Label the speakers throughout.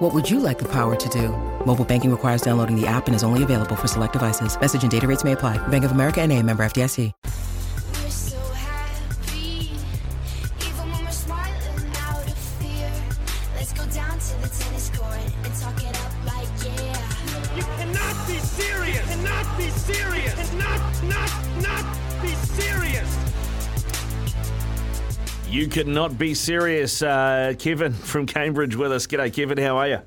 Speaker 1: What would you like the power to do? Mobile banking requires downloading the app and is only available for select devices. Message and data rates may apply. Bank of America and a member FDIC.
Speaker 2: We're so happy, even when we're smiling out of fear. Let's go down to the tennis court and talk it up like yeah.
Speaker 3: You cannot be
Speaker 4: You cannot be serious. Uh, Kevin from Cambridge with us. G'day, Kevin. How are you?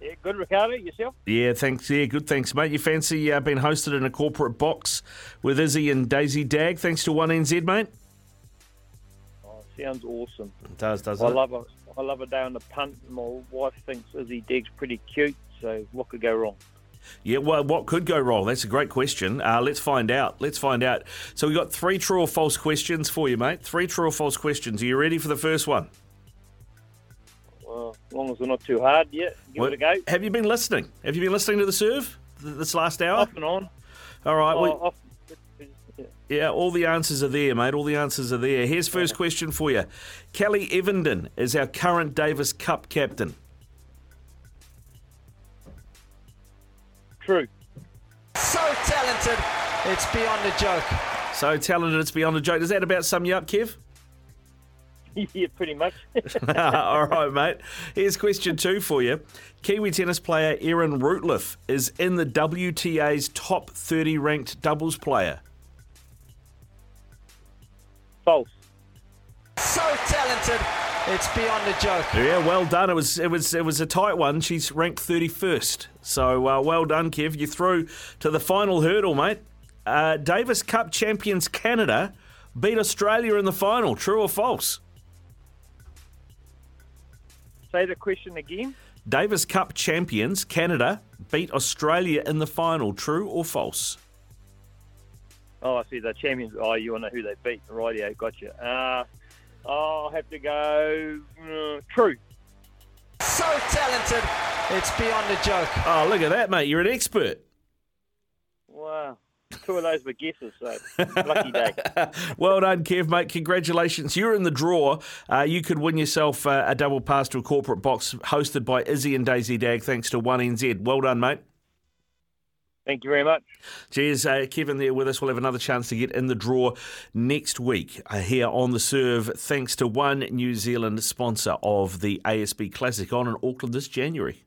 Speaker 5: Yeah, good, Ricardo. Yourself?
Speaker 4: Yeah, thanks. Yeah, good. Thanks, mate. You fancy uh, being hosted in a corporate box with Izzy and Daisy Dag? Thanks to One NZ, mate.
Speaker 5: Oh, sounds awesome.
Speaker 4: It does, does
Speaker 5: I love a, I love a day on the punt. My wife thinks Izzy Diggs pretty cute. So what could go wrong?
Speaker 4: Yeah, well, what could go wrong? That's a great question. Uh, let's find out. Let's find out. So we've got three true or false questions for you, mate. Three true or false questions. Are you ready for the first one?
Speaker 5: Well, as long as they're not too hard, yeah, give
Speaker 4: What-
Speaker 5: it a go.
Speaker 4: Have you been listening? Have you been listening to the serve this last hour?
Speaker 5: Off and on.
Speaker 4: All right.
Speaker 5: Oh,
Speaker 4: well,
Speaker 5: off. Yeah.
Speaker 4: Yeah, all the answers are there, mate. All the answers are there. Here's first question for you. Kelly Evernden is our current Davis Cup captain.
Speaker 5: True.
Speaker 6: So talented, it's beyond a joke.
Speaker 4: So talented, it's beyond a joke. Does that about sum you up, Kev?
Speaker 5: yeah, pretty much.
Speaker 4: all right, mate. Here's question two for you. Kiwi tennis player Erin Routliffe is in the WTA's top 30 ranked doubles player.
Speaker 5: False.
Speaker 6: So talented, it's beyond a joke.
Speaker 4: Yeah, well done. It was it was it was a tight one. She's ranked 31st. So uh, well done, Kev. You through to the final hurdle, mate. Uh, Davis Cup champions Canada beat Australia in the final. True or false?
Speaker 5: Say the question again.
Speaker 4: Davis Cup champions Canada beat Australia in the final. True or false?
Speaker 5: Oh, I see the champions. Oh, you want to know who they beat? Rightio, gotcha. Uh, I'll have to go uh, true.
Speaker 6: So talented, it's beyond a joke.
Speaker 4: Oh, look at that, mate. You're an expert.
Speaker 5: Wow. Two of those were guesses, so lucky day.
Speaker 4: Well done, Kev, mate. Congratulations. You're in the draw. Uh, you could win yourself uh, a double pass to a corporate box hosted by Izzy and Daisy Dag, thanks to 1NZ. Well done, mate.
Speaker 5: Thank you very much.
Speaker 4: Cheers, uh, Kevin, there with us. We'll have another chance to get in the draw next week uh, here on the serve, thanks to One New Zealand, sponsor of the ASB Classic on in Auckland this January.